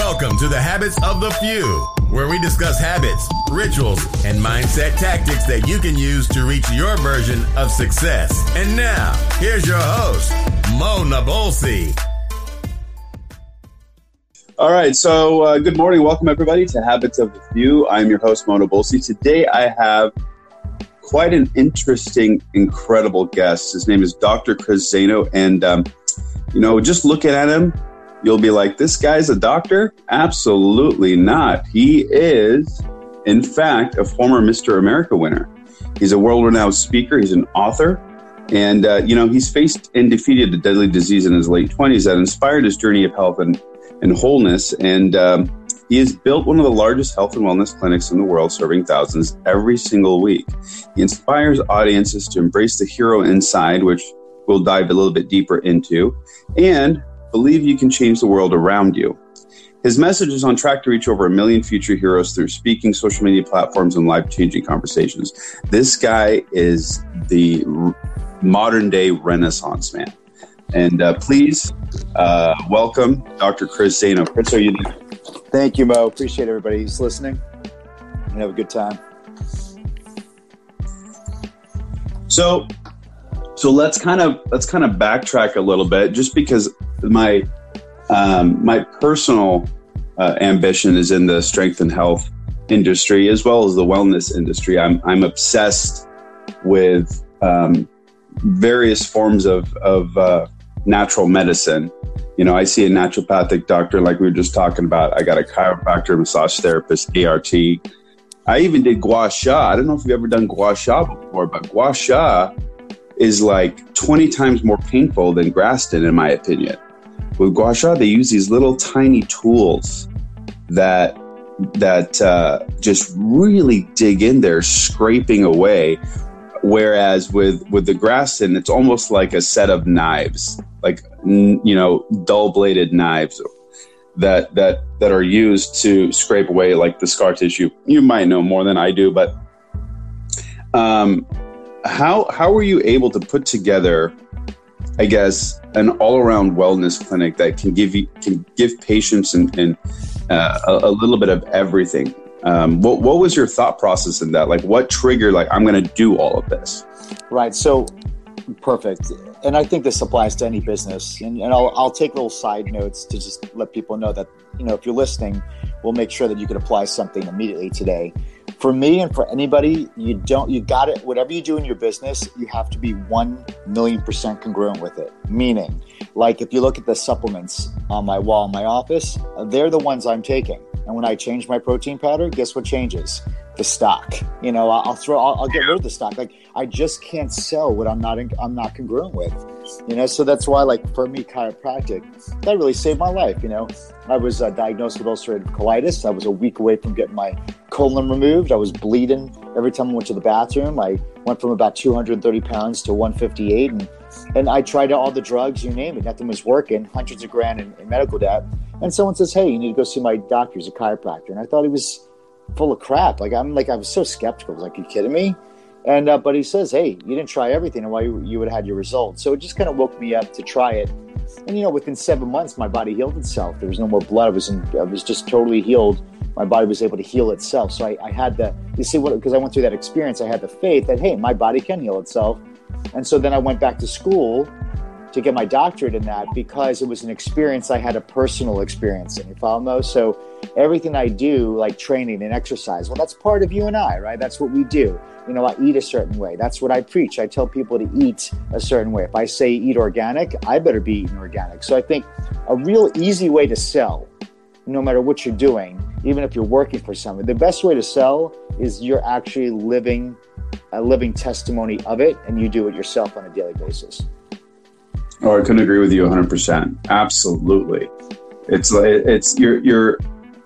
Welcome to the Habits of the Few, where we discuss habits, rituals, and mindset tactics that you can use to reach your version of success. And now, here's your host, Mo Nabulsi. All right, so uh, good morning. Welcome, everybody, to Habits of the Few. I'm your host, Mo Nabulsi. Today, I have quite an interesting, incredible guest. His name is Dr. Chris and um, you know, just looking at him, you'll be like, this guy's a doctor? Absolutely not. He is, in fact, a former Mr. America winner. He's a world renowned speaker, he's an author. And, uh, you know, he's faced and defeated a deadly disease in his late 20s that inspired his journey of health and, and wholeness. And um, he has built one of the largest health and wellness clinics in the world, serving thousands every single week. He inspires audiences to embrace the hero inside, which we'll dive a little bit deeper into, and believe you can change the world around you. His message is on track to reach over a million future heroes through speaking, social media platforms, and life changing conversations. This guy is the modern day Renaissance man. And uh, please uh, welcome Dr. Chris Zaino. Chris, are you there? Thank you, Mo. Appreciate everybody who's listening and have a good time. So, so let's kind of let's kind of backtrack a little bit, just because my um, my personal uh, ambition is in the strength and health industry as well as the wellness industry. I'm I'm obsessed with um, various forms of of uh, natural medicine. You know, I see a naturopathic doctor, like we were just talking about. I got a chiropractor, massage therapist, ART. I even did gua sha. I don't know if you've ever done gua sha before, but gua sha is like 20 times more painful than Graston, in my opinion. With gua sha, they use these little tiny tools that that uh, just really dig in there, scraping away. Whereas with with the Graston, it's almost like a set of knives, like you know, dull bladed knives that that that are used to scrape away like the scar tissue. You might know more than I do, but um, how how were you able to put together i guess an all-around wellness clinic that can give you can give patients and, and uh, a, a, little bit of everything? Um, what, what was your thought process in that? Like what triggered like i'm going to do all of this? Right so perfect. And i think this applies to any business. And, and I'll, I'll take little side notes to just let people know that you know if you're listening we'll make sure that you can apply something immediately today for me and for anybody, you don't, you got it. Whatever you do in your business, you have to be 1 million percent congruent with it. Meaning, like if you look at the supplements on my wall in my office, they're the ones I'm taking. And when I change my protein powder, guess what changes? The stock. You know, I'll throw, I'll, I'll get rid of the stock. Like I just can't sell what I'm not, in, I'm not congruent with. You know, so that's why, like for me, chiropractic that really saved my life. You know, I was uh, diagnosed with ulcerative colitis. I was a week away from getting my colon removed. I was bleeding every time I went to the bathroom. I went from about 230 pounds to 158, and and I tried all the drugs, you name it, nothing was working. Hundreds of grand in, in medical debt. And someone says, "Hey, you need to go see my doctor. He's a chiropractor." And I thought he was full of crap. Like I'm like I was so skeptical. I was like, "You kidding me?" And uh, but he says, "Hey, you didn't try everything, and why you, you would have had your results." So it just kind of woke me up to try it. And you know, within seven months, my body healed itself. There was no more blood. I was in, I was just totally healed. My body was able to heal itself. So I, I had the you see what because I went through that experience. I had the faith that hey, my body can heal itself. And so then I went back to school to get my doctorate in that because it was an experience I had a personal experience in. You follow me? So everything I do, like training and exercise, well, that's part of you and I, right? That's what we do. You know, I eat a certain way. That's what I preach. I tell people to eat a certain way. If I say eat organic, I better be eating organic. So I think a real easy way to sell, no matter what you're doing, even if you're working for someone, the best way to sell is you're actually living a living testimony of it and you do it yourself on a daily basis. Oh, I couldn't agree with you 100%. Absolutely. It's like it's you're you're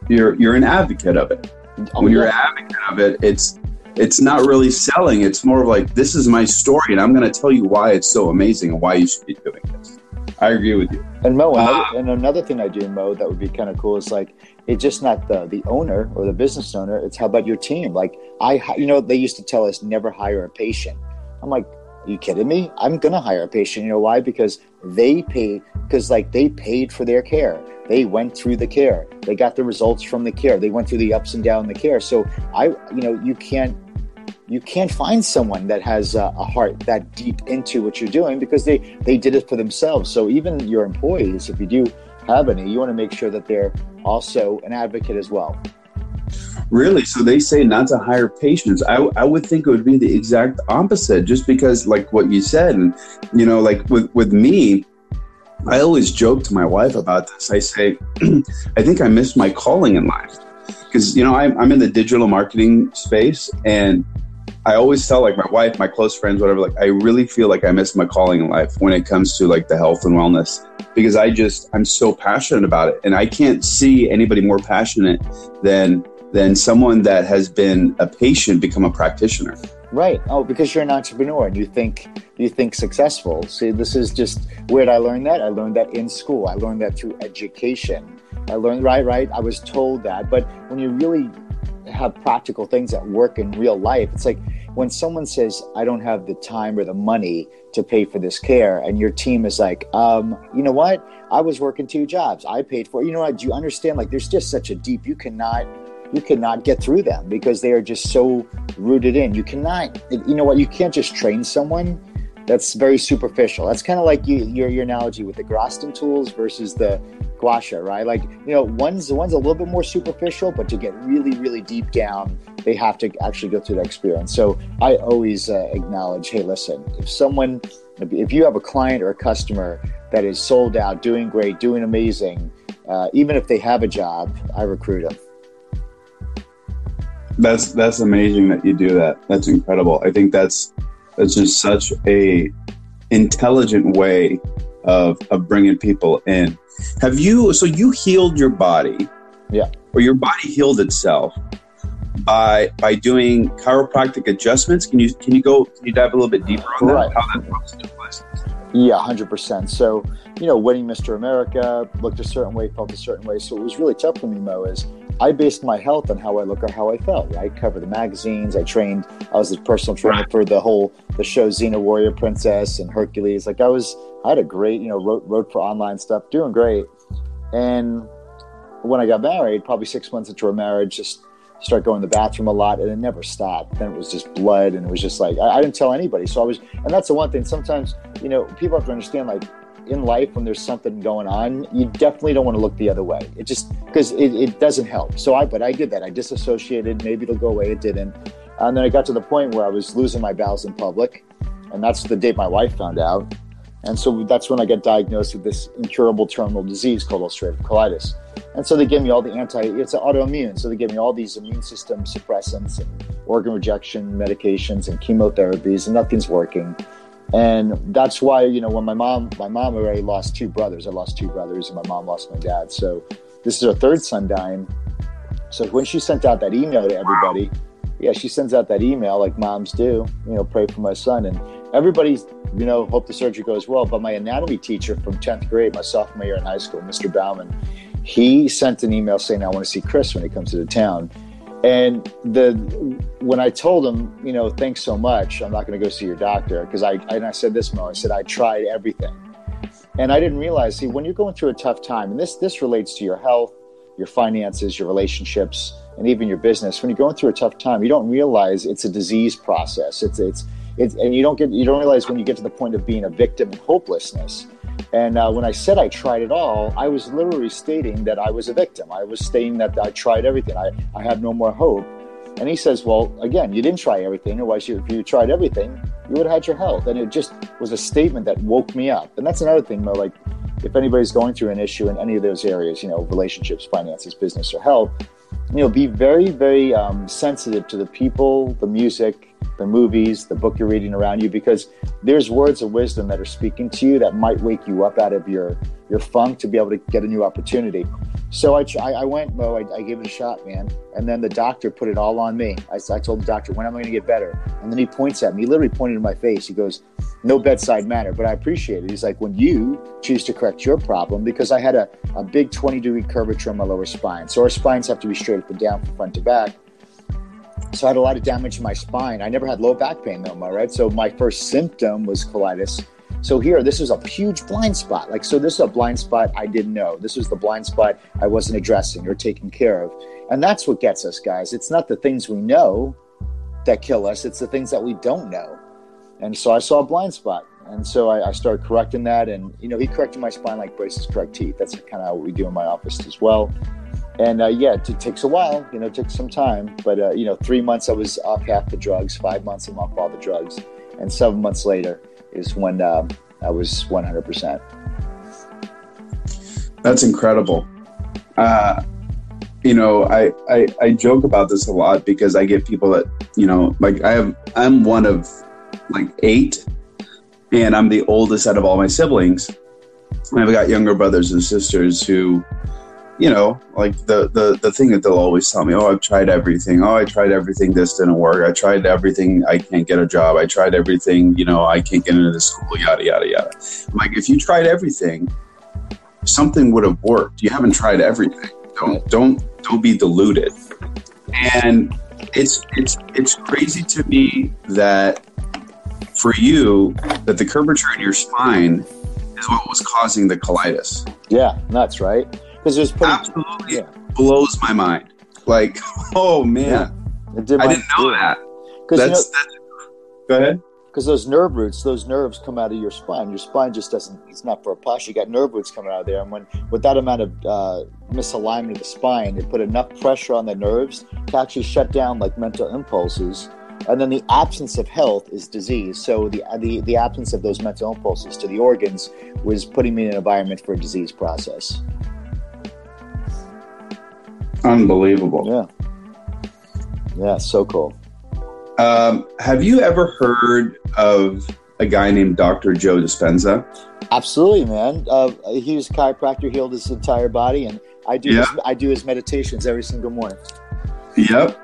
you're you're an advocate of it. Oh, when you're an advocate of it, it's it's not really selling. It's more of like this is my story, and I'm going to tell you why it's so amazing and why you should be doing this. I agree with you. And Mo, uh, and another thing I do, Mo, that would be kind of cool is like it's just not the the owner or the business owner. It's how about your team? Like I, you know, they used to tell us never hire a patient. I'm like, you kidding me? I'm gonna hire a patient. You know why? Because they paid because like they paid for their care. they went through the care. They got the results from the care. They went through the ups and downs the care. So I, you know, you can't you can't find someone that has a, a, heart that deep into what you're doing because they they did it for themselves. So even your employees, if you do have any, you want to make sure that they're also an advocate as well. Really? So they say not to hire patients. I, I would think it would be the exact opposite, just because, like what you said, and you know, like with with me, I always joke to my wife about this. I say, I think I missed my calling in life because you know I'm, I'm in the digital marketing space, and I always tell like my wife, my close friends, whatever, like I really feel like I miss my calling in life when it comes to like the health and wellness because I just I'm so passionate about it and I can't see anybody more passionate than than someone that has been a patient become a practitioner. Right. Oh, because you're an entrepreneur and you think you think successful. See, this is just where did I learn that? I learned that in school. I learned that through education. I learned right, right. I was told that, but when you really have practical things that work in real life. It's like when someone says, I don't have the time or the money to pay for this care, and your team is like, um, you know what? I was working two jobs. I paid for it. You know what? Do you understand? Like, there's just such a deep, you cannot. You cannot get through them because they are just so rooted in. You cannot, you know what? You can't just train someone that's very superficial. That's kind of like you, your your analogy with the Graston tools versus the guasha, right? Like, you know, one's one's a little bit more superficial, but to get really, really deep down, they have to actually go through the experience. So I always uh, acknowledge, hey, listen, if someone, if you have a client or a customer that is sold out, doing great, doing amazing, uh, even if they have a job, I recruit them. That's that's amazing that you do that. That's incredible. I think that's that's just such a intelligent way of of bringing people in. Have you? So you healed your body, yeah, or your body healed itself by by doing chiropractic adjustments. Can you can you go? Can you dive a little bit deeper on right. that? How that process Yeah, hundred percent. So you know, winning Mr. America looked a certain way, felt a certain way. So it was really tough for me, Mo. Is I based my health on how I look or how I felt. I covered the magazines. I trained. I was the personal trainer right. for the whole the show Xena Warrior Princess and Hercules. Like I was, I had a great, you know, wrote wrote for online stuff, doing great. And when I got married, probably six months into our marriage, just start going to the bathroom a lot, and it never stopped. Then it was just blood, and it was just like I, I didn't tell anybody. So I was, and that's the one thing. Sometimes, you know, people have to understand, like in life when there's something going on, you definitely don't want to look the other way. It just because it, it doesn't help. So I, but I did that. I disassociated. Maybe it'll go away. It didn't. And then I got to the point where I was losing my bowels in public, and that's the date my wife found out. And so that's when I got diagnosed with this incurable terminal disease called ulcerative colitis. And so they gave me all the anti, it's autoimmune. So they gave me all these immune system suppressants and organ rejection medications and chemotherapies, and nothing's working and that's why you know when my mom my mom already lost two brothers. I lost two brothers and my mom lost my dad. So this is her third son dying. So when she sent out that email to everybody yeah she sends out that email like moms do you know pray for my son. And everybody's you know hope the surgery goes well. But my anatomy teacher from 10th grade my sophomore year in high school mr bauman he sent an email saying i want to see chris when he comes to the town and the when I told him, you know, thanks so much, I'm not going to go see your doctor because I and I said this, Mo. I said I tried everything, and I didn't realize. See, when you're going through a tough time, and this this relates to your health, your finances, your relationships, and even your business. When you're going through a tough time, you don't realize it's a disease process. It's it's it's, and you don't get you don't realize when you get to the point of being a victim of hopelessness and uh, when I said I tried it all, I was literally stating that I was a victim. I was stating that I tried everything. I, I had no more hope. And he says, Well, again, you didn't try everything. Otherwise, if you tried everything, you would have had your health. And it just was a statement that woke me up. And that's another thing, Mo, like if anybody's going through an issue in any of those areas, you know, relationships, finances, business, or health, you know, be very, very um, sensitive to the people, the music, the movies, the book you're reading around you, because there's words of wisdom that are speaking to you that might wake you up out of your your funk to be able to get a new opportunity. So I, I went, Mo, I, I, gave it a shot, man. And then the doctor put it all on me. I, I told the doctor, when am I going to get better? And then he points at me, he literally pointed in my face. He goes, no bedside manner, but I appreciate it. He's like, when you choose to correct your problem, because I had a, a big 20 degree curvature in my lower spine. So our spines have to be straight up and down from front to back. So I had a lot of damage in my spine. I never had low back pain though, my right? So my first symptom was colitis. So here, this is a huge blind spot. Like, so this is a blind spot I didn't know. This was the blind spot I wasn't addressing or taking care of. And that's what gets us, guys. It's not the things we know that kill us, it's the things that we don't know. And so I saw a blind spot. And so I, I started correcting that. And, you know, he corrected my spine like braces correct teeth. That's kind of what we do in my office as well. And uh, yeah, it, takes a while, you know, it takes some time. But, uh, you know, three months I was off half the drugs, five months I'm off all the drugs. And seven months later is when uh, I was 100%. That's incredible. Uh, you know, I, I, I joke about this a lot because I get people that, you know, like I have, I'm one of like eight and I'm the oldest out of all my siblings. I've got younger brothers and sisters who, you know, like the, the, the thing that they'll always tell me, oh, I've tried everything. Oh, I tried everything. This didn't work. I tried everything. I can't get a job. I tried everything. You know, I can't get into the school, yada, yada, yada. I'm like, if you tried everything, something would have worked. You haven't tried everything. Don't, don't don't be deluded. And it's it's it's crazy to me that for you that the curvature in your spine is what was causing the colitis. Yeah, nuts, right? Because there's pretty, absolutely yeah. blows my mind. Like, oh man, yeah. I didn't know that. Because you know, that's, go ahead because those nerve roots, those nerves come out of your spine. Your spine just doesn't, it's not for a push. You got nerve roots coming out of there. And when, with that amount of uh, misalignment of the spine, it put enough pressure on the nerves to actually shut down like mental impulses. And then the absence of health is disease. So the, the, the absence of those mental impulses to the organs was putting me in an environment for a disease process. Unbelievable. Yeah. Yeah, so cool. Um, have you ever heard of a guy named Dr. Joe Dispenza? Absolutely, man. Uh, he was a chiropractor, healed his entire body, and I do yeah. his, I do his meditations every single morning. Yep.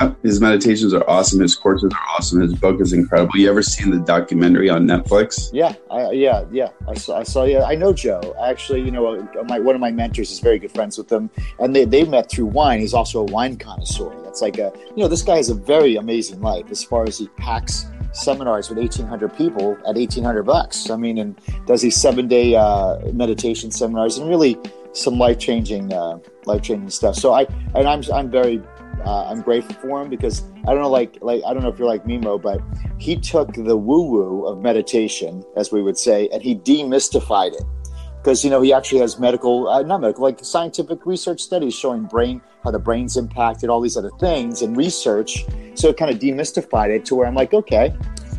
Yep. His meditations are awesome. His courses are awesome. His book is incredible. You ever seen the documentary on Netflix? Yeah. I, yeah. Yeah. I saw, I saw, yeah. I know Joe. Actually, you know, my, one of my mentors is very good friends with him and they, they met through wine. He's also a wine connoisseur. That's like a, you know, this guy has a very amazing life as far as he packs seminars with 1800 people at 1800 bucks. I mean, and does these seven day uh, meditation seminars and really some life changing, uh, life changing stuff. So I, and I'm, I'm very uh, I'm grateful for him because I don't know, like, like I don't know if you're like Mimo, but he took the woo woo of meditation, as we would say, and he demystified it. Because you know he actually has medical, uh, not medical, like scientific research studies showing brain how the brain's impacted, all these other things, and research. So it kind of demystified it to where I'm like, okay,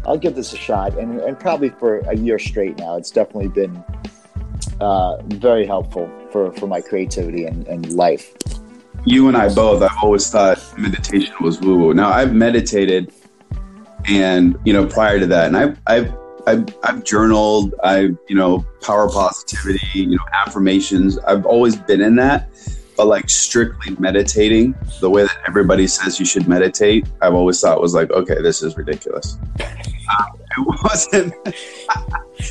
I'll give this a shot, and and probably for a year straight now, it's definitely been uh, very helpful for for my creativity and, and life you and I both, I've always thought meditation was woo woo. Now I've meditated and, you know, prior to that, and I've, I've, I've, I've journaled, I've, you know, power positivity, you know, affirmations. I've always been in that. But like strictly meditating, the way that everybody says you should meditate, I've always thought was like, okay, this is ridiculous. Um, it wasn't.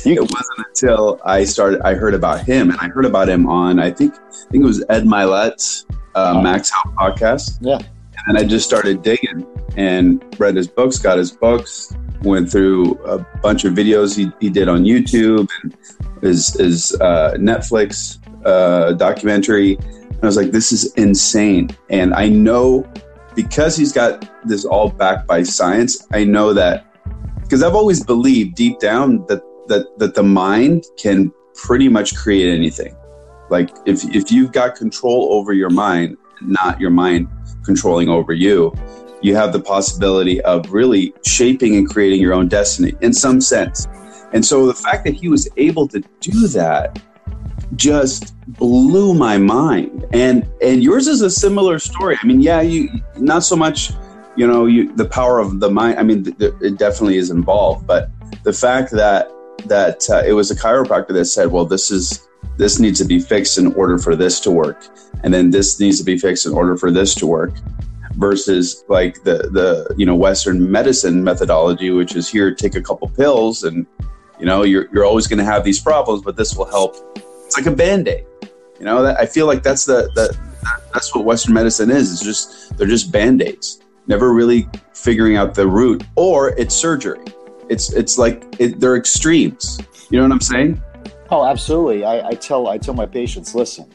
it wasn't until I started. I heard about him, and I heard about him on. I think. I think it was Ed Mylett's uh, Max Health podcast. Yeah. And I just started digging and read his books, got his books, went through a bunch of videos he, he did on YouTube and his, his uh, Netflix uh, documentary. And I was like, this is insane. And I know because he's got this all backed by science, I know that because I've always believed deep down that, that, that the mind can pretty much create anything. Like if if you've got control over your mind, not your mind controlling over you, you have the possibility of really shaping and creating your own destiny in some sense. And so the fact that he was able to do that just blew my mind. And and yours is a similar story. I mean, yeah, you not so much, you know, you the power of the mind. I mean, th- th- it definitely is involved, but the fact that that uh, it was a chiropractor that said, "Well, this is this needs to be fixed in order for this to work. And then this needs to be fixed in order for this to work versus like the the you know western medicine methodology which is here take a couple pills and you know you're, you're always going to have these problems but this will help. It's like a band-aid. You know that, i feel like that's the, the that's what western medicine is. It's just they're just band-aids. Never really figuring out the root or it's surgery. It's it's like it, they're extremes. You know what I'm saying? Oh, absolutely. I, I tell I tell my patients, listen,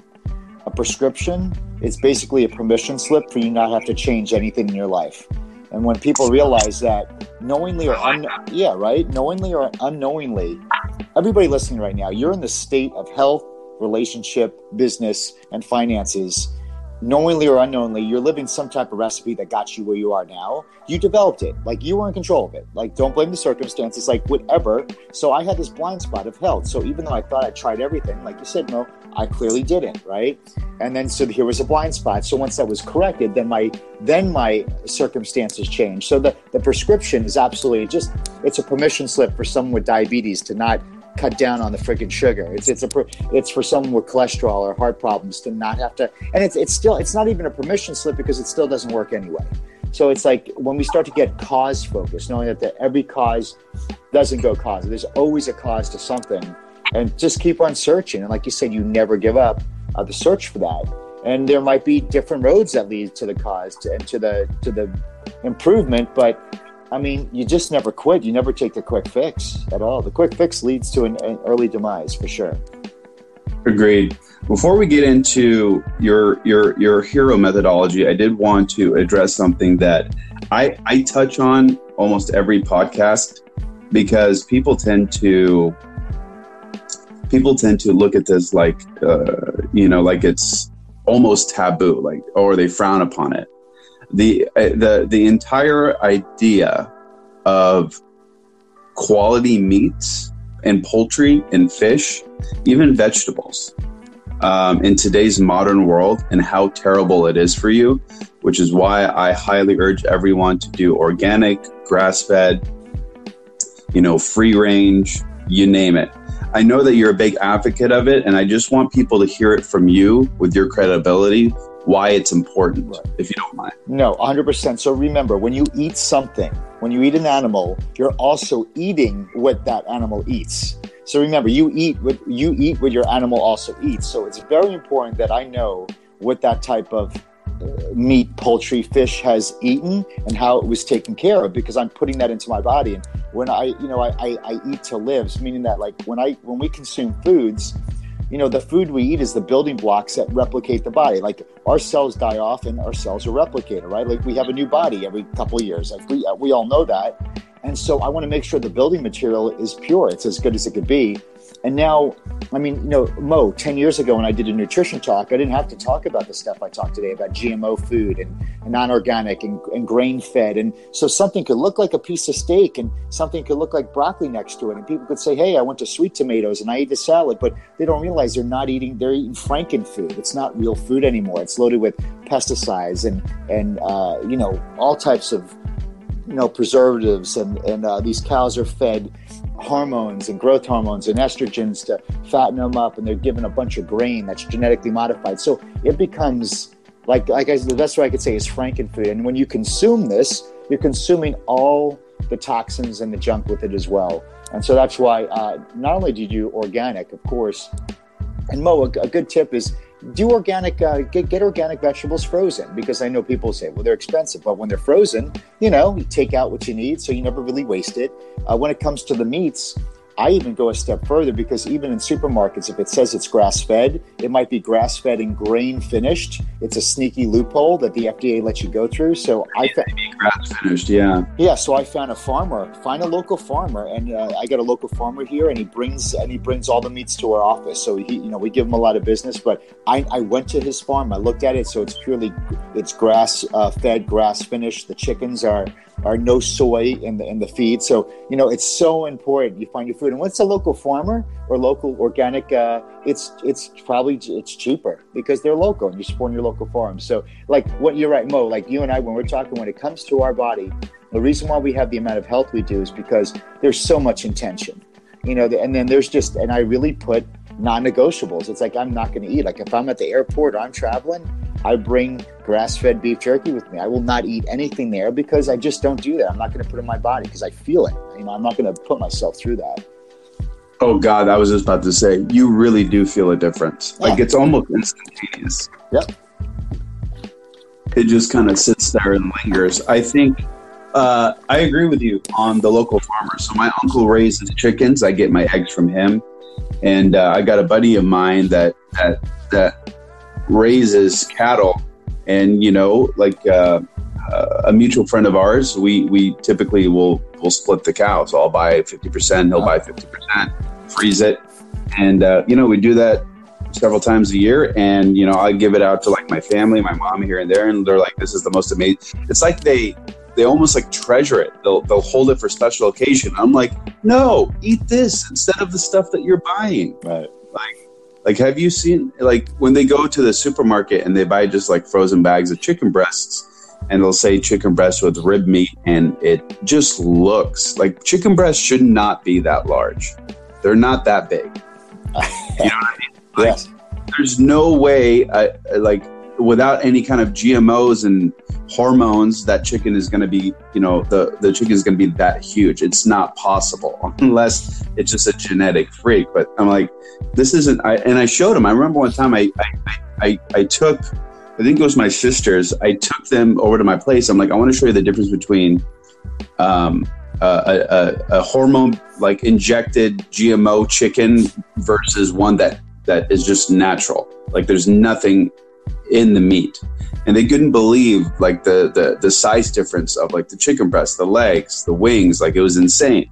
a prescription is basically a permission slip for you not have to change anything in your life. And when people realize that knowingly or un- yeah, right, knowingly or unknowingly, everybody listening right now, you're in the state of health, relationship, business, and finances knowingly or unknowingly, you're living some type of recipe that got you where you are now. You developed it. Like you were in control of it. Like don't blame the circumstances, like whatever. So I had this blind spot of health. So even though I thought I tried everything, like you said, no, I clearly didn't, right? And then so here was a blind spot. So once that was corrected, then my then my circumstances changed. So the, the prescription is absolutely just it's a permission slip for someone with diabetes to not cut down on the freaking sugar. It's it's a it's for someone with cholesterol or heart problems to not have to. And it's it's still it's not even a permission slip because it still doesn't work anyway. So it's like when we start to get cause focused, knowing that the, every cause doesn't go cause. There's always a cause to something, and just keep on searching. And like you said, you never give up uh, the search for that. And there might be different roads that lead to the cause to, and to the to the improvement, but I mean, you just never quit. You never take the quick fix at all. The quick fix leads to an, an early demise for sure. Agreed. Before we get into your your your hero methodology, I did want to address something that I I touch on almost every podcast because people tend to people tend to look at this like uh, you know like it's almost taboo like or they frown upon it the uh, the the entire idea of quality meats and poultry and fish, even vegetables, um, in today's modern world, and how terrible it is for you, which is why I highly urge everyone to do organic, grass fed, you know, free range, you name it. I know that you're a big advocate of it, and I just want people to hear it from you with your credibility why it's important, right. if you don't mind. No, 100%. So remember, when you eat something, when you eat an animal, you're also eating what that animal eats. So remember, you eat what you eat what your animal also eats. So it's very important that I know what that type of uh, meat, poultry, fish has eaten and how it was taken care of because I'm putting that into my body. And when I, you know, I, I, I eat to live, meaning that like when I when we consume foods, you know, the food we eat is the building blocks that replicate the body. Like our cells die off and our cells are replicated, right? Like we have a new body every couple of years. Like we, we all know that. And so I want to make sure the building material is pure. It's as good as it could be. And now, I mean, you know, Mo, 10 years ago when I did a nutrition talk, I didn't have to talk about the stuff I talk today about GMO food and, and non organic and, and grain fed. And so something could look like a piece of steak and something could look like broccoli next to it. And people could say, hey, I went to sweet tomatoes and I ate a salad, but they don't realize they're not eating, they're eating Franken food. It's not real food anymore. It's loaded with pesticides and, and uh, you know, all types of you know preservatives and and uh, these cows are fed hormones and growth hormones and estrogens to fatten them up and they're given a bunch of grain that's genetically modified. So it becomes like like I, the best way i could say is frankenfood. And when you consume this you're consuming all the toxins and the junk with it as well. And so that's why uh, not only do you do organic of course and mo a, a good tip is do organic uh, get, get organic vegetables frozen because i know people say well they're expensive but when they're frozen you know you take out what you need so you never really waste it. Uh, when it comes to the meats I even go a step further because even in supermarkets, if it says it's grass fed, it might be grass fed and grain finished. It's a sneaky loophole that the FDA lets you go through. So I found grass finished, yeah, yeah. So I found a farmer, find a local farmer, and uh, I got a local farmer here, and he brings and he brings all the meats to our office. So he, you know, we give him a lot of business. But I, I went to his farm, I looked at it, so it's purely it's grass uh, fed, grass finished. The chickens are are no soy in the in the feed. So you know it's so important you find your food. And when it's a local farmer or local organic, uh, it's it's probably it's cheaper because they're local and you're supporting your local farms. So like what you're right, Mo. Like you and I, when we're talking, when it comes to our body, the reason why we have the amount of health we do is because there's so much intention. You know, and then there's just and I really put non-negotiables. It's like I'm not going to eat. Like if I'm at the airport or I'm traveling, I bring grass-fed beef jerky with me. I will not eat anything there because I just don't do that. I'm not going to put in my body because I feel it. You know, I'm not going to put myself through that. Oh God, I was just about to say, you really do feel a difference. Yeah. Like it's almost instantaneous. Yep. It just kind of sits there and lingers. I think uh, I agree with you on the local farmer. So my uncle raises chickens. I get my eggs from him, and uh, I got a buddy of mine that that that raises cattle, and you know, like uh, uh a mutual friend of ours, we we typically will will split the cows. I'll buy fifty percent, he'll buy fifty percent, freeze it, and uh, you know we do that several times a year and you know i give it out to like my family my mom here and there and they're like this is the most amazing it's like they they almost like treasure it. They'll they'll hold it for special occasion. I'm like, no, eat this instead of the stuff that you're buying. Right. Like like have you seen like when they go to the supermarket and they buy just like frozen bags of chicken breasts and they'll say chicken breast with rib meat and it just looks like chicken breasts should not be that large. They're not that big. you know what I mean? Like, yes. There's no way, uh, like, without any kind of GMOs and hormones, that chicken is going to be, you know, the, the chicken is going to be that huge. It's not possible unless it's just a genetic freak. But I'm like, this isn't, I, and I showed him, I remember one time I, I, I, I took, I think it was my sisters, I took them over to my place. I'm like, I want to show you the difference between, um, a, a, hormone like injected GMO chicken versus one that that is just natural. Like there's nothing in the meat. And they couldn't believe like the, the the size difference of like the chicken breast the legs the wings. Like it was insane.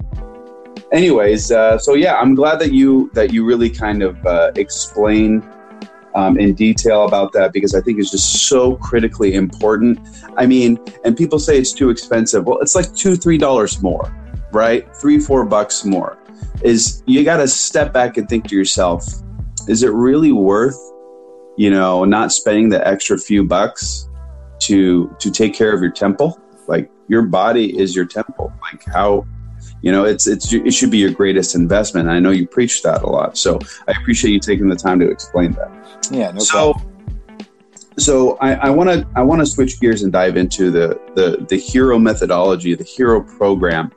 Anyways uh, so yeah i'm glad that you that you really kind of uh, explain um, in detail about that because i think it's just so critically important i mean and people say it's too expensive well it's like two three dollars more right three four bucks more is you got to step back and think to yourself is it really worth you know, not spending the extra few bucks to to take care of your temple. Like your body is your temple. Like how you know it's it's it should be your greatest investment. I know you preach that a lot, so I appreciate you taking the time to explain that. Yeah, no so, problem. So I want to I want to switch gears and dive into the the the hero methodology, the hero program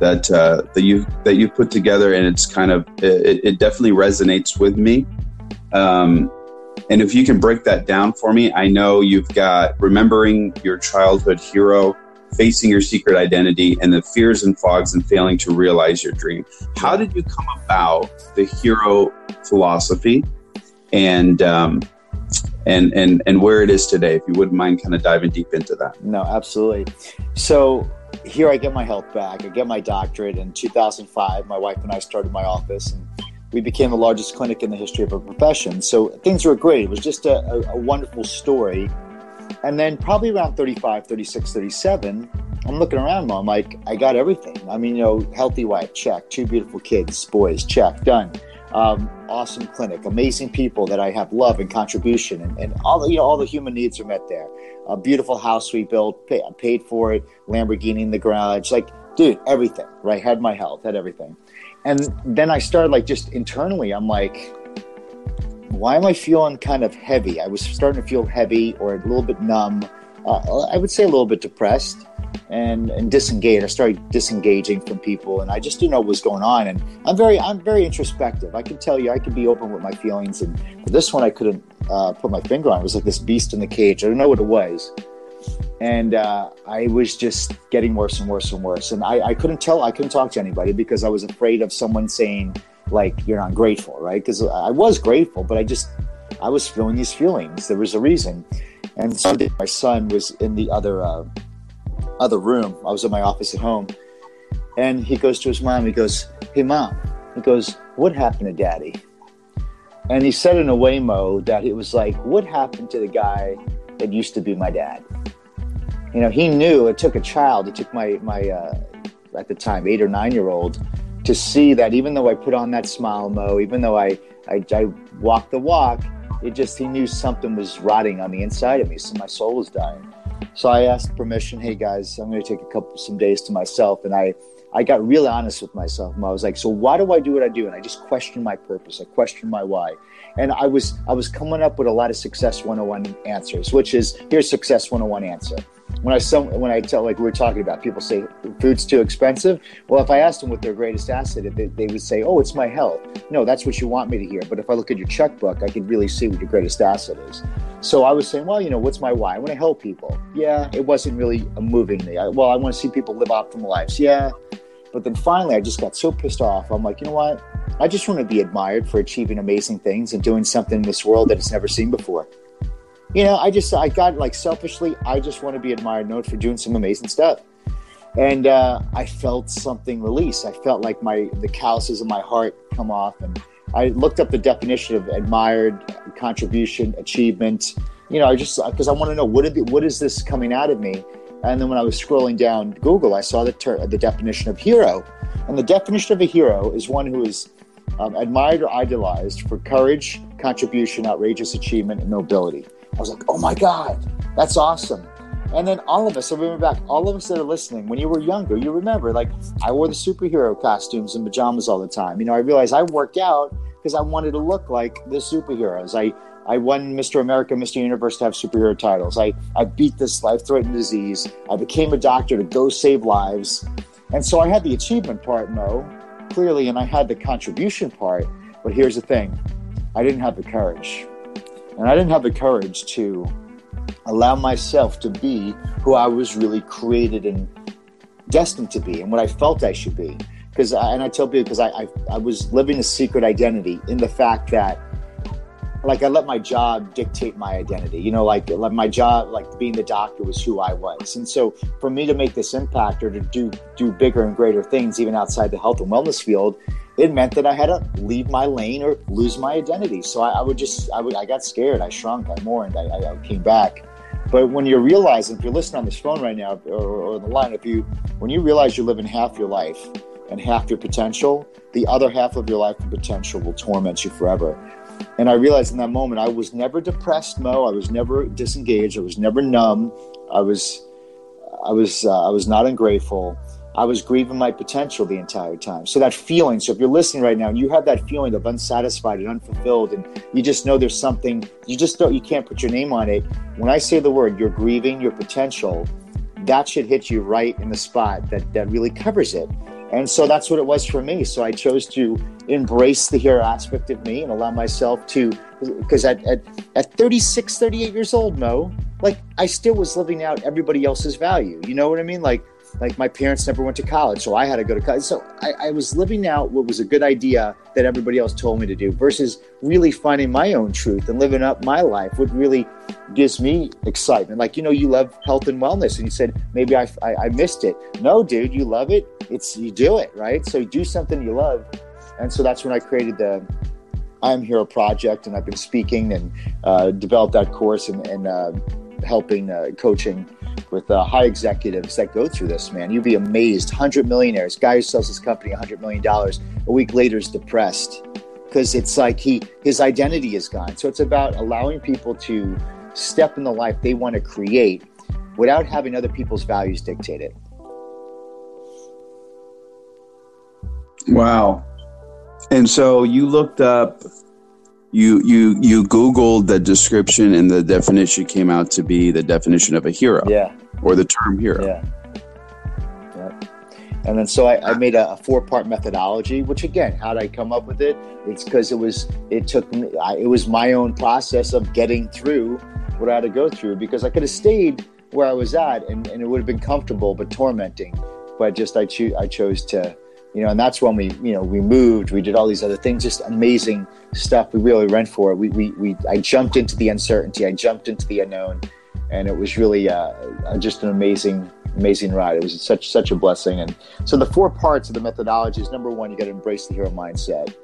that uh, that you that you put together, and it's kind of it, it definitely resonates with me. Um, and if you can break that down for me, I know you've got remembering your childhood hero, facing your secret identity, and the fears and fogs and failing to realize your dream. How did you come about the hero philosophy and um, and and and where it is today? If you wouldn't mind kind of diving deep into that. No, absolutely. So here I get my health back. I get my doctorate in 2005. My wife and I started my office and we became the largest clinic in the history of our profession. So things were great. It was just a, a, a wonderful story. And then probably around 35, 36, 37, I'm looking around, mom, like I got everything. I mean, you know, healthy wife, check. Two beautiful kids, boys, check, done. Um, awesome clinic, amazing people that I have love and contribution, and, and all the you know all the human needs are met there. A beautiful house we built, pay, paid for it, Lamborghini in the garage, like dude, everything. Right, had my health, had everything. And then I started like just internally, I'm like, why am I feeling kind of heavy? I was starting to feel heavy or a little bit numb. Uh, I would say a little bit depressed and, and disengaged. I started disengaging from people, and I just didn't know what was going on. And I'm very, I'm very introspective. I can tell you, I can be open with my feelings. And this one, I couldn't uh, put my finger on. It was like this beast in the cage. I don't know what it was and uh, I was just getting worse and worse and worse. And I, I, couldn't tell, I couldn't talk to anybody because I was afraid of someone saying like you're not grateful, right? Because I was grateful, but I just I was feeling these feelings. There was a reason, and so my son was in the other uh, other room. I was in my office at home, and he goes to his mom. He goes, "Hey, mom." He goes, "What happened to Daddy?" And he said in a way, Mo, that it was like, "What happened to the guy that used to be my dad?" you know, he knew it took a child, it took my, my uh, at the time, eight or nine year old, to see that even though I put on that smile, Mo, even though I, I, I walked the walk, it just, he knew something was rotting on the inside of me. So my soul was dying. So I asked permission, hey guys, I'm going to take a couple, some days to myself. And I, I got real honest with myself. I was like, so why do I do what I do? And I just questioned my purpose. I questioned my why. And I was I was coming up with a lot of success 101 answers, which is here's success 101 answer when I some when I tell like we are talking about, people say food's too expensive. Well, if I asked them what their greatest asset, they, they would say, "Oh, it's my health." No, that's what you want me to hear. But if I look at your checkbook, I can really see what your greatest asset is. So I was saying, well, you know, what's my why? I want to help people. Yeah, it wasn't really moving me. I, well, I want to see people live optimal lives. Yeah. But then finally, I just got so pissed off. I'm like, you know what? I just want to be admired for achieving amazing things and doing something in this world that it's never seen before. You know, I just, I got like selfishly, I just want to be admired, known for doing some amazing stuff. And uh, I felt something release. I felt like my, the calluses of my heart come off and I looked up the definition of admired, contribution, achievement. You know, I just because I want to know what what is this coming out of me. And then when I was scrolling down Google, I saw the ter- the definition of hero, and the definition of a hero is one who is um, admired or idolized for courage, contribution, outrageous achievement, and nobility. I was like, oh my god, that's awesome. And then all of us, I remember back, all of us that are listening, when you were younger, you remember, like, I wore the superhero costumes and pajamas all the time. You know, I realized I worked out because I wanted to look like the superheroes. I, I won Mr. America, Mr. Universe to have superhero titles. I, I beat this life threatening disease. I became a doctor to go save lives. And so I had the achievement part, Mo, clearly, and I had the contribution part. But here's the thing I didn't have the courage. And I didn't have the courage to allow myself to be who I was really created and destined to be and what I felt I should be. Because, and I tell people, because I, I, I was living a secret identity in the fact that like I let my job dictate my identity. You know, like, my job, like being the doctor was who I was. And so for me to make this impact or to do do bigger and greater things, even outside the health and wellness field, it meant that I had to leave my lane or lose my identity. So I, I would just, I would, I got scared. I shrunk. I mourned. I, I came back. But when you're realizing, if you're listening on this phone right now or, or the line, if you, when you realize you're living half your life and half your potential, the other half of your life and potential will torment you forever. And I realized in that moment, I was never depressed, Mo. I was never disengaged. I was never numb. I was, I was, uh, I was not ungrateful. I was grieving my potential the entire time. So that feeling, so if you're listening right now and you have that feeling of unsatisfied and unfulfilled and you just know there's something, you just don't, you can't put your name on it. When I say the word, you're grieving your potential, that should hit you right in the spot that, that really covers it. And so that's what it was for me. So I chose to embrace the hero aspect of me and allow myself to, because at, at, at 36, 38 years old, Mo, like I still was living out everybody else's value. You know what I mean? Like like my parents never went to college, so I had to go to college. So I, I, was living out what was a good idea that everybody else told me to do versus really finding my own truth and living up my life. What really gives me excitement. Like, you know, you love health and wellness, and you said, maybe I, I, I missed it. No, dude, you love it. It's, you do it, right? So you do something you love. And so that's when I created the I Am Hero project, and I've been speaking and uh, developed that course and, and uh, helping uh, coaching with uh, high executives that go through this, man. You'd be amazed. 100 millionaires, guy who sells his company $100 million, a week later is depressed because it's like he his identity is gone. So it's about allowing people to step in the life they want to create without having other people's values dictate it. Wow. And so you looked up you you you googled the description and the definition came out to be the definition of a hero yeah. or the term hero. Yeah. And then so i, I made a, a, four part methodology which again how did i come up with it? It's because it was it took me I, it was my own process of getting through what i had to go through because i could have stayed where i was at and, and it would have been comfortable but tormenting. But just i, cho- I chose to you know, and that's when we, you know, we moved, we did all these other things, just amazing stuff. We really went for it. We, we, we I jumped into the uncertainty. I jumped into the unknown and it was really uh, just an amazing, amazing ride. It was such, such a blessing. And so the four parts of the methodology is number one, you got to embrace the hero mindset.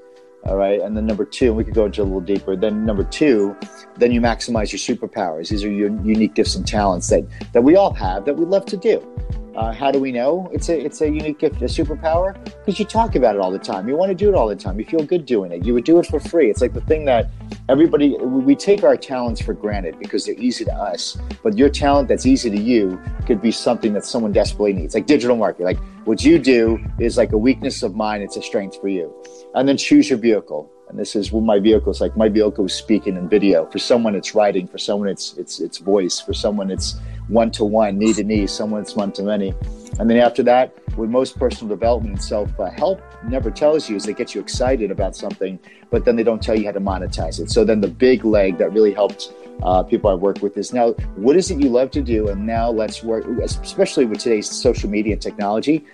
All right. And then number two, we could go into a little deeper. Then number two, then you maximize your superpowers. These are your unique gifts and talents that, that we all have that we love to do. Uh, how do we know it's a it's a unique gift, a superpower? Because you talk about it all the time. You want to do it all the time. You feel good doing it. You would do it for free. It's like the thing that everybody we take our talents for granted because they're easy to us. But your talent that's easy to you could be something that someone desperately needs, like digital marketing. Like what you do is like a weakness of mine. It's a strength for you. And then choose your vehicle. And this is what my vehicle is like. My vehicle is speaking and video. For someone, it's writing. For someone, it's it's it's voice. For someone, it's one to one, knee to knee, someone's one to many. And then after that, what most personal development and self help never tells you is they get you excited about something, but then they don't tell you how to monetize it. So then the big leg that really helped uh, people I work with is now, what is it you love to do? And now let's work, especially with today's social media and technology,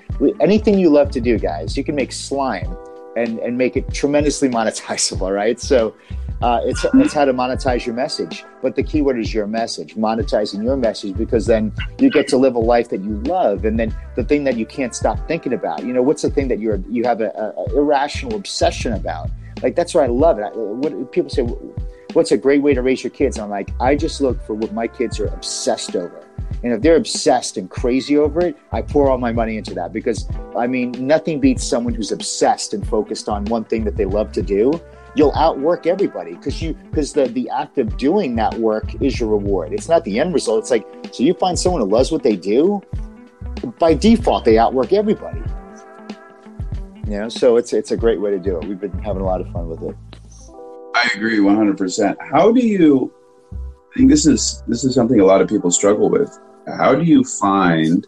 anything you love to do, guys, you can make slime and, and make it tremendously monetizable, right? So uh, it's, it's how to monetize your message. But the key word is your message, monetizing your message, because then you get to live a life that you love. And then the thing that you can't stop thinking about, you know, what's the thing that you're, you have an irrational obsession about? Like, that's why I love it. I, what people say, what's a great way to raise your kids? And I'm like, I just look for what my kids are obsessed over. And if they're obsessed and crazy over it, I pour all my money into that because I mean, nothing beats someone who's obsessed and focused on one thing that they love to do. You'll outwork everybody because you because the the act of doing that work is your reward. It's not the end result. It's like so you find someone who loves what they do, by default they outwork everybody. You know, so it's it's a great way to do it. We've been having a lot of fun with it. I agree 100%. How do you I think this is this is something a lot of people struggle with. How do you find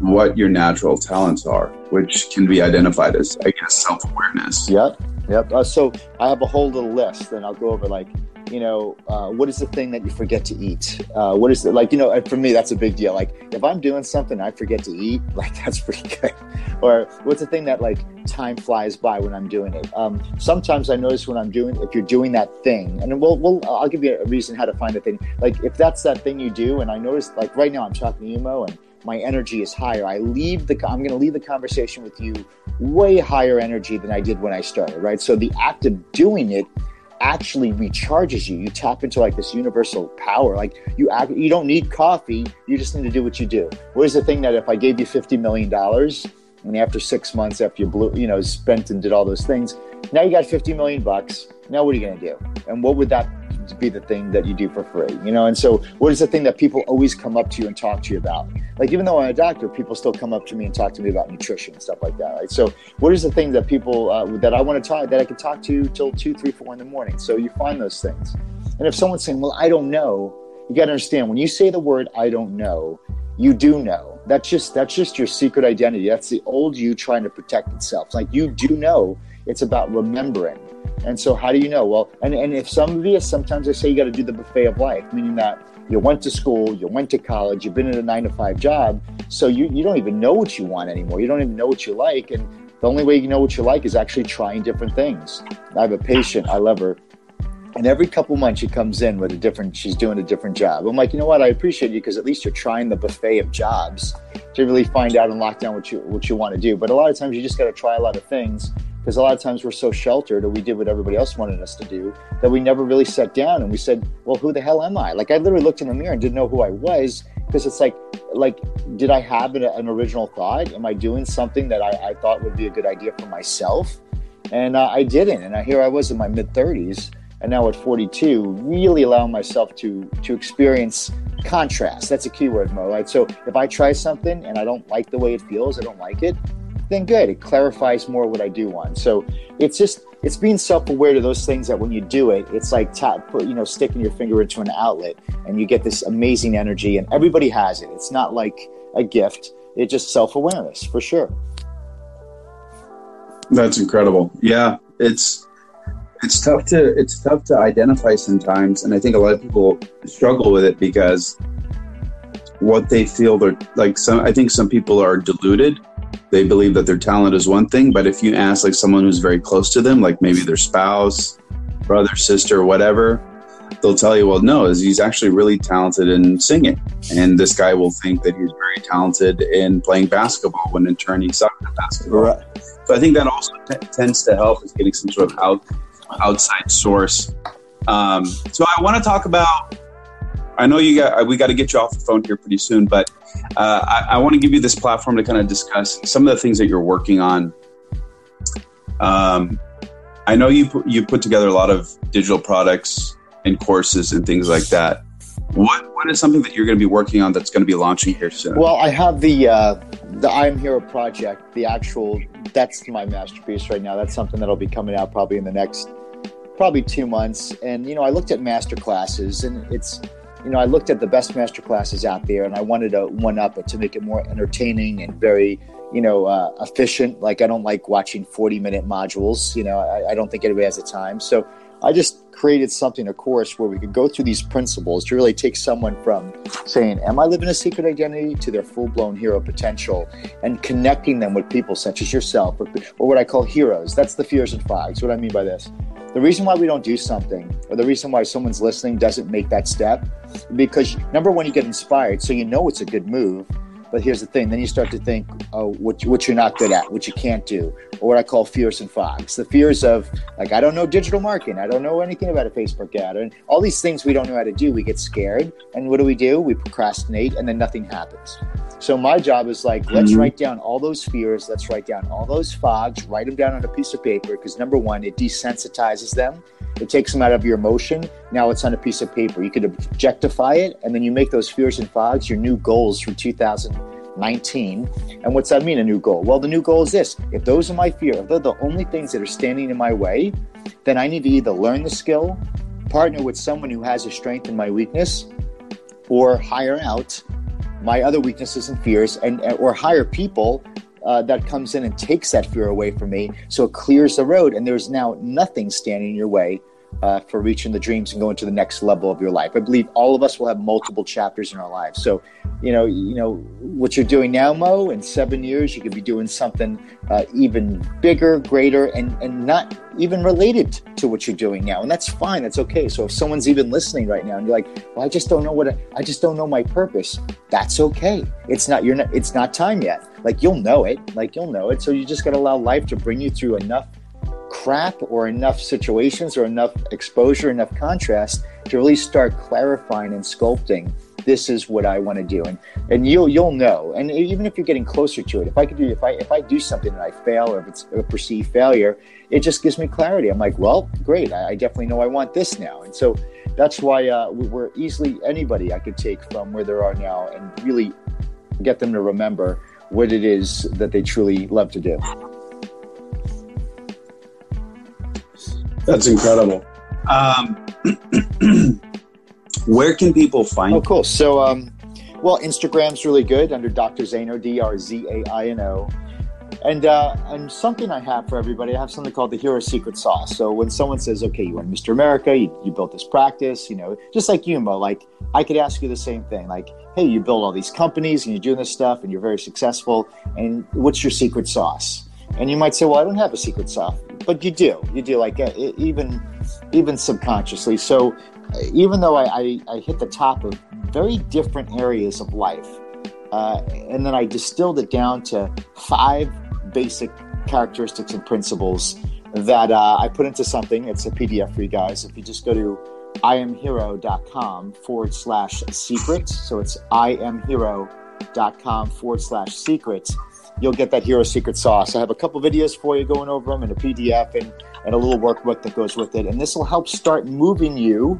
what your natural talents are, which can be identified as, I guess, self awareness? Yep, yep. Uh, so I have a whole little list, and I'll go over like you know, uh, what is the thing that you forget to eat? Uh, what is it like, you know, for me, that's a big deal. Like if I'm doing something, I forget to eat, like that's pretty good. or what's the thing that like time flies by when I'm doing it? Um, sometimes I notice when I'm doing, if you're doing that thing and we'll, we'll, I'll give you a reason how to find a thing. Like if that's that thing you do. And I notice like right now I'm talking to you, Mo, and my energy is higher. I leave the, I'm going to leave the conversation with you way higher energy than I did when I started. Right. So the act of doing it actually recharges you. You tap into like this universal power. Like you act, you don't need coffee. You just need to do what you do. What is the thing that if I gave you fifty million dollars and after six months after you blew, you know, spent and did all those things, now you got fifty million bucks. Now what are you going to do? And what would that be the thing that you do for free, you know? And so, what is the thing that people always come up to you and talk to you about? Like, even though I'm a doctor, people still come up to me and talk to me about nutrition and stuff like that, right? So, what is the thing that people uh, that I want to talk that I can talk to till two, three, four in the morning? So, you find those things. And if someone's saying, Well, I don't know, you got to understand when you say the word I don't know, you do know. That's just that's just your secret identity. That's the old you trying to protect itself. Like you do know. It's about remembering. And so, how do you know? Well, and, and if some of you, sometimes I say you got to do the buffet of life, meaning that you went to school, you went to college, you've been in a nine to five job, so you, you don't even know what you want anymore. You don't even know what you like. And the only way you know what you like is actually trying different things. I have a patient, I love her. And every couple months she comes in with a different, she's doing a different job. I'm like, you know what? I appreciate you because at least you're trying the buffet of jobs to really find out and lock down what you what you want to do. But a lot of times you just got to try a lot of things because a lot of times we're so sheltered or we did what everybody else wanted us to do that we never really sat down and we said well who the hell am i? Like i literally looked in the mirror and didn't know who i was because it's like like did i have an, an, original thought? Am i doing something that I, I, thought would be a good idea for myself? And uh, i didn't. And I, here i was in my mid 30s and now at 42 really allowing myself to to experience contrast. That's a keyword mo right? So if i try something and i don't like the way it feels i don't like it then good. It clarifies more what I do want. So it's just it's being self-aware to those things that when you do it, it's like tap, put, you know, sticking your finger into an outlet, and you get this amazing energy. And everybody has it. It's not like a gift. It's just self-awareness for sure. That's incredible. Yeah, it's it's tough to it's tough to identify sometimes, and I think a lot of people struggle with it because what they feel they're like. Some I think some people are deluded they believe that their talent is one thing, but if you ask like someone who's very close to them, like maybe their spouse, brother, sister, whatever, they'll tell you, well, no, he's actually really talented in singing. And this guy will think that he's very talented in playing basketball when in turn he sucks at basketball. Right. So I think that also t- tends to help is getting some sort of out, outside source. Um, so I want to talk about I know you got we got to get you off the phone here pretty soon, but uh, I, I want to give you this platform to kind of discuss some of the things that you're working on. Um, I know you you put together a lot of digital products and courses and things like that. What what is something that you're going to be working on that's going to be launching here soon? Well, I have the uh, the I Am Hero project. The actual that's my masterpiece right now. That's something that'll be coming out probably in the next probably two months. And you know, I looked at master classes, and it's you know, I looked at the best master classes out there and I wanted to one up it to make it more entertaining and very, you know, uh, efficient. Like I don't like watching 40 minute modules, you know, I, I don't think anybody has the time. So I just created something, a course where we could go through these principles to really take someone from saying, Am I living a secret identity to their full blown hero potential and connecting them with people such as yourself or, or what I call heroes. That's the fears and fogs. What I mean by this. The reason why we don't do something, or the reason why someone's listening doesn't make that step, because number one, you get inspired, so you know it's a good move but here's the thing: then you start to think, oh, what what you're not good at, what you can't do, or what I call fears and fogs. The fears of like I don't know digital marketing, I don't know anything about a Facebook ad, and all these things we don't know how to do. We get scared, and what do we do? We procrastinate, and then nothing happens. So my job is like, let's mm-hmm. write down all those fears, let's write down all those fogs, write them down on a piece of paper because number one, it desensitizes them it takes them out of your emotion. Now it's on a piece of paper. You could objectify it, and then you make those fears and fogs your new goals for 2019. And what's that mean, a new goal? Well, the new goal is this if those are my fears, if they're the only things that are standing in my way, then I need to either learn the skill, partner with someone who has a strength in my weakness, or hire out my other weaknesses and fears, and or hire people uh, that comes in and takes that fear away from me. So it clears the road, and there's now nothing standing in your way uh, for reaching the dreams and going to the next level of your life. I believe all of us will have multiple chapters in our lives. So, you know, you know what you're doing now, Mo. In seven years, you could be doing something uh, even bigger, greater, and and not even related to what you're doing now, and that's fine. That's okay. So if someone's even listening right now, and you're like, "Well, I just don't know what I, I just don't know my purpose," that's okay. It's not you're not. It's not time yet. Like you'll know it. Like you'll know it. So you just got to allow life to bring you through enough crap or enough situations or enough exposure, enough contrast to really start clarifying and sculpting this is what I want to do. And and you'll you'll know. And even if you're getting closer to it, if I could do if I if I do something and I fail or if it's a perceived failure, it just gives me clarity. I'm like, well, great. I, I definitely know I want this now. And so that's why uh, we're easily anybody I could take from where they are now and really get them to remember what it is that they truly love to do. That's incredible. Um, where can people find? Oh, cool. So, um, well, Instagram's really good under Dr. Zaino, D R Z A I N O. And uh, and something I have for everybody, I have something called the Hero Secret Sauce. So when someone says, "Okay, you went Mr. America, you, you built this practice," you know, just like you, Mo, like I could ask you the same thing, like, "Hey, you build all these companies and you're doing this stuff and you're very successful, and what's your secret sauce?" And you might say, well, I don't have a secret sauce, but you do. You do, like uh, even even subconsciously. So uh, even though I, I, I, hit the top of very different areas of life, uh, and then I distilled it down to five basic characteristics and principles that uh, I put into something. It's a PDF for you guys. If you just go to iamhero.com forward slash secrets, so it's iamhero.com forward slash secrets you'll get that hero secret sauce. I have a couple videos for you going over them and a PDF and, and a little workbook that goes with it. And this will help start moving you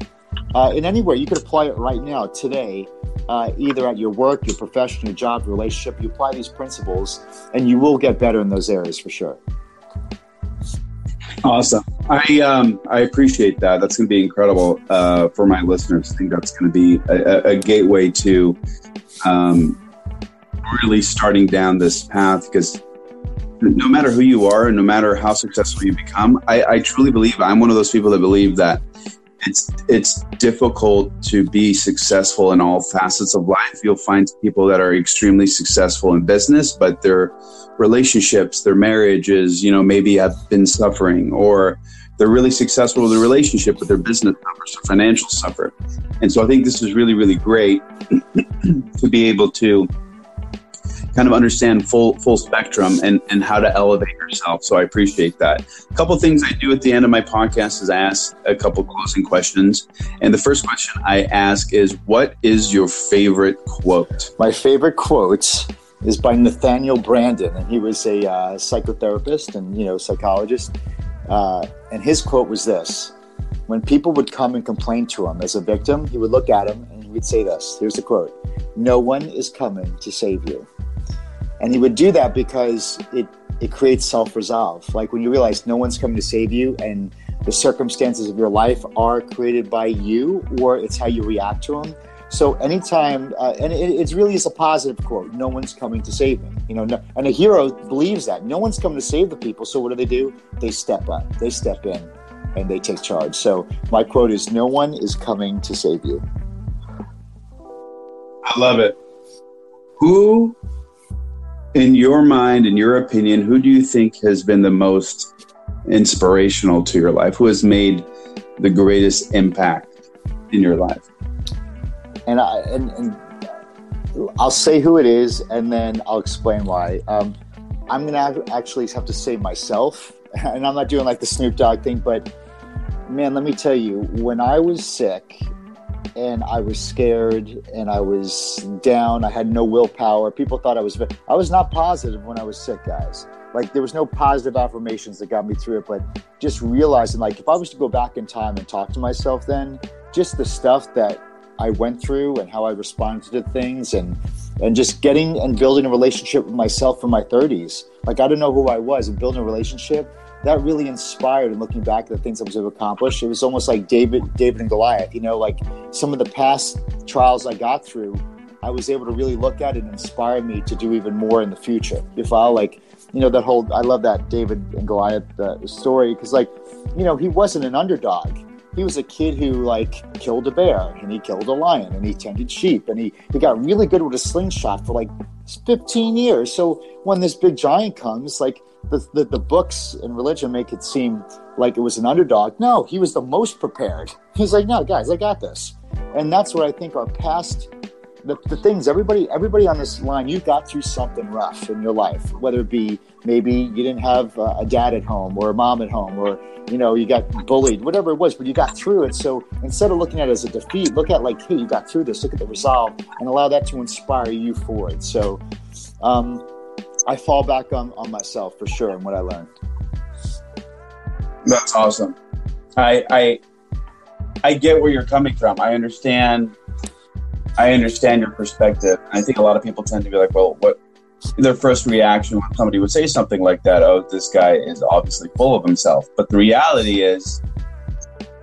uh, in anywhere. You could apply it right now, today, uh, either at your work, your profession, your job, your relationship. You apply these principles and you will get better in those areas for sure. Awesome. I um, I appreciate that. That's going to be incredible uh, for my listeners. I think that's going to be a, a gateway to um, really starting down this path because no matter who you are and no matter how successful you become, I, I truly believe I'm one of those people that believe that it's it's difficult to be successful in all facets of life. You'll find people that are extremely successful in business, but their relationships, their marriages, you know, maybe have been suffering, or they're really successful with a relationship, but their business suffers, their financial suffer. And so I think this is really, really great to be able to kind of understand full full spectrum and, and how to elevate yourself. So I appreciate that. A couple things I do at the end of my podcast is I ask a couple closing questions. And the first question I ask is what is your favorite quote? My favorite quote is by Nathaniel Branden, and he was a uh, psychotherapist and you know psychologist. Uh, and his quote was this: When people would come and complain to him as a victim, he would look at him and he would say this. Here's the quote: "No one is coming to save you." And he would do that because it it creates self resolve. Like when you realize no one's coming to save you and the circumstances of your life are created by you or it's how you react to them. So anytime, uh, and it, it, really is a positive quote. No one's coming to save me. You know, no, and a hero believes that no one's coming to save the people. So what do they do? They step up. They step in. and they take charge. So my quote is no one is coming to save you. I love it. Who in your mind, in your opinion, who do you think has been the most inspirational to your life? Who has made the greatest impact in your life? And I and, and I'll say who it is, and then I'll explain why. Um, I'm gonna actually have to say myself, and I'm not doing like the Snoop Dogg thing, but man, let me tell you, when I was sick and I was scared and I was down. I had no willpower. People thought I was I was not positive when I was sick, guys. Like there was no positive affirmations that got me through it, but just realizing like if I was to go back in time and talk to myself then, just the stuff that I went through and how I responded to things and and just getting and building a relationship with myself in my 30s. Like I don't know who I was and building a relationship that really inspired and looking back at the things I was able to accomplish. It was almost like David, David and Goliath. You know, like some of the past trials I got through, I was able to really look at it and inspire me to do even more in the future. If I like, you know, that whole I love that David and Goliath uh, story because, like, you know, he wasn't an underdog. He was a kid who like killed a bear and he killed a lion and he tended sheep and he, he got really good with a slingshot for like 15 years. So when this big giant comes, like the, the, the books and religion make it seem like it was an underdog. No, he was the most prepared. He's like, no, guys, I got this. And that's what I think our past the, the things everybody everybody on this line you got through something rough in your life whether it be maybe you didn't have a dad at home or a mom at home or you know you got bullied whatever it was but you got through it so instead of looking at it as a defeat look at like hey you got through this look at the resolve and allow that to inspire you forward so um, I fall back on, on myself for sure and what I learned. That's awesome. I I I get where you're coming from. I understand I understand your perspective. I think a lot of people tend to be like, well, what their first reaction when somebody would say something like that, oh, this guy is obviously full of himself. But the reality is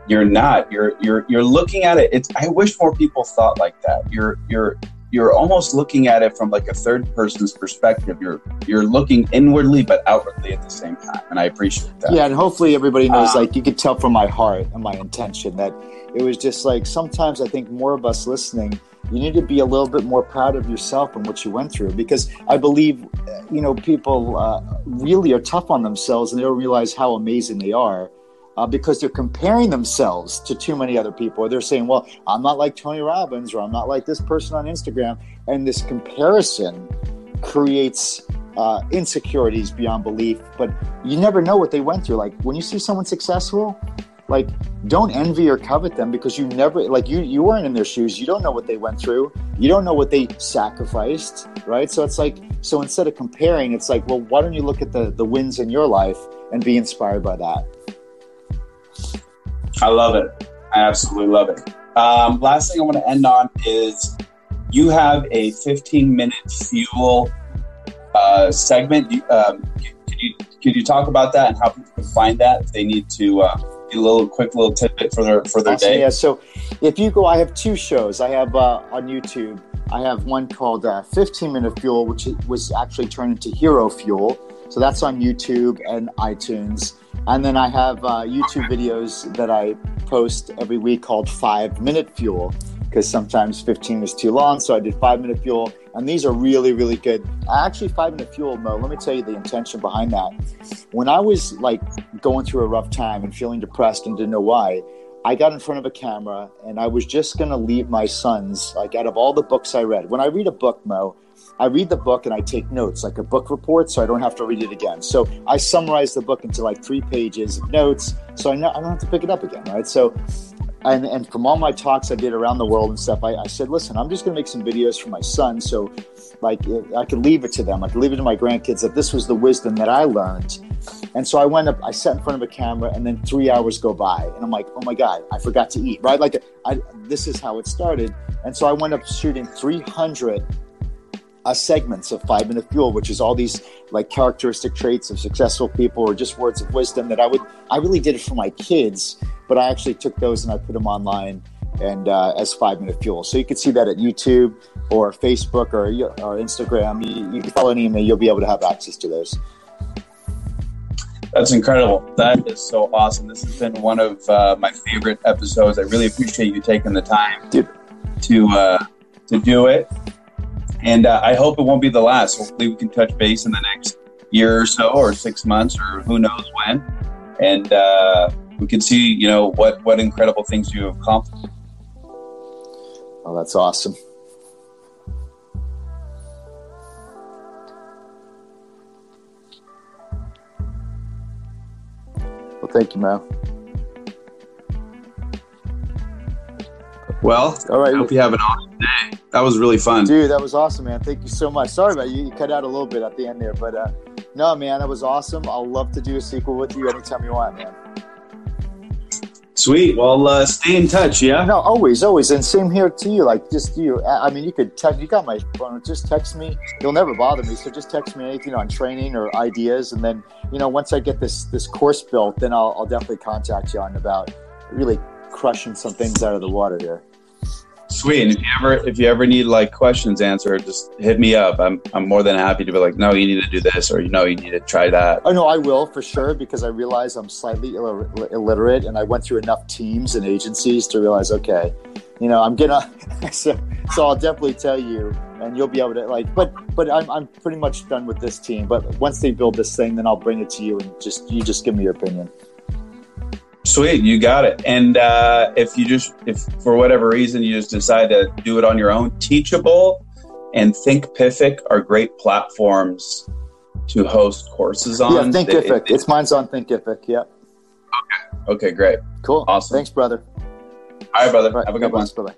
you're not. You're you're you're looking at it. It's I wish more people thought like that. You're you're you're almost looking at it from like a third person's perspective. You're you're looking inwardly but outwardly at the same time, and I appreciate that. Yeah, and hopefully everybody knows. Um, like you could tell from my heart and my intention that it was just like sometimes I think more of us listening. You need to be a little bit more proud of yourself and what you went through because I believe, you know, people uh, really are tough on themselves and they don't realize how amazing they are uh, because they're comparing themselves to too many other people. Or they're saying, well, I'm not like Tony Robbins or I'm not like this person on Instagram. And this comparison creates uh, insecurities beyond belief. But you never know what they went through. Like when you see someone successful, like don't envy or covet them because you never like you you weren't in their shoes you don't know what they went through you don't know what they sacrificed right so it's like so instead of comparing it's like well why don't you look at the the wins in your life and be inspired by that I love it. I absolutely love it. Um, last thing I want to end on is you have a 15 minute fuel uh, segment. Um, could you could you talk about that and how people can find that if they need to uh, a little quick little tidbit for their for their awesome, day? Yeah. So if you go, I have two shows. I have uh, on YouTube. I have one called uh, 15 Minute Fuel, which was actually turned into Hero Fuel. So that's on YouTube and iTunes. And then I have uh, YouTube videos that I post every week called Five Minute Fuel because sometimes 15 is too long. So I did Five Minute Fuel, and these are really, really good. Actually, Five Minute Fuel, Mo, let me tell you the intention behind that. When I was like going through a rough time and feeling depressed and didn't know why, I got in front of a camera and I was just going to leave my sons, like out of all the books I read. When I read a book, Mo, I read the book and I take notes, like a book report, so I don't have to read it again. So I summarize the book into like three pages of notes, so I, know, I don't have to pick it up again, right? So, and, and from all my talks I did around the world and stuff, I, I said, listen, I'm just going to make some videos for my son, so like I could leave it to them, I could leave it to my grandkids that this was the wisdom that I learned. And so I went up, I sat in front of a camera, and then three hours go by, and I'm like, oh my god, I forgot to eat, right? Like, I, this is how it started. And so I went up shooting 300 uh, segments of Five Minute Fuel, which is all these like characteristic traits of successful people or just words of wisdom that I would, I really did it for my kids, but I actually took those and I put them online and uh, as Five Minute Fuel. So you can see that at YouTube or Facebook or, or Instagram. You, you can follow me, you'll be able to have access to those. That's incredible. That is so awesome. This has been one of uh, my favorite episodes. I really appreciate you taking the time Dude. to uh, to do it, and uh, I hope it won't be the last. Hopefully, we can touch base in the next year or so, or six months, or who knows when, and uh, we can see, you know, what what incredible things you have accomplished. Oh, that's awesome. Well, thank you, Mo. Well, All right, I hope you have an awesome day. That was really fun. dude, that was awesome, man. Thank you so much. Sorry about you. You cut out a little bit at the end there, but uh, no, man, that was awesome. I'll love to do a sequel with you anytime you want, man. Sweet. Well, uh, stay in touch. Yeah. No, always, always, and same here to you. Like, just you. I mean, you could text. You got my phone. Just text me. You'll never bother me. So just text me anything on training or ideas, and then you know, once I get this this course built, then I'll, I'll definitely contact you on about really crushing some things out of the water here. Sweet. And if you ever if you ever need like questions answered, just hit me up. I'm I'm more than happy to be like, no, you need to do this, or you know, you need to try that. Oh no, I will for sure because I realize I'm slightly Ill- illiterate, and I went through enough teams and agencies to realize, okay, you know, I'm gonna. so, so I'll definitely tell you, and you'll be able to like. But but I'm I'm pretty much done with this team. But once they build this thing, then I'll bring it to you, and just you just give me your opinion. Sweet, you got it. And uh, if you just if for whatever reason you just decide to do it on your own, Teachable and Thinkific are great platforms to host courses on. yeah, Thinkific. They- it's mine's on Thinkific. Yeah, okay, Okay. great. cool. Awesome. Thanks, brother. All right, brother. All right, Have a good one. Bye bye.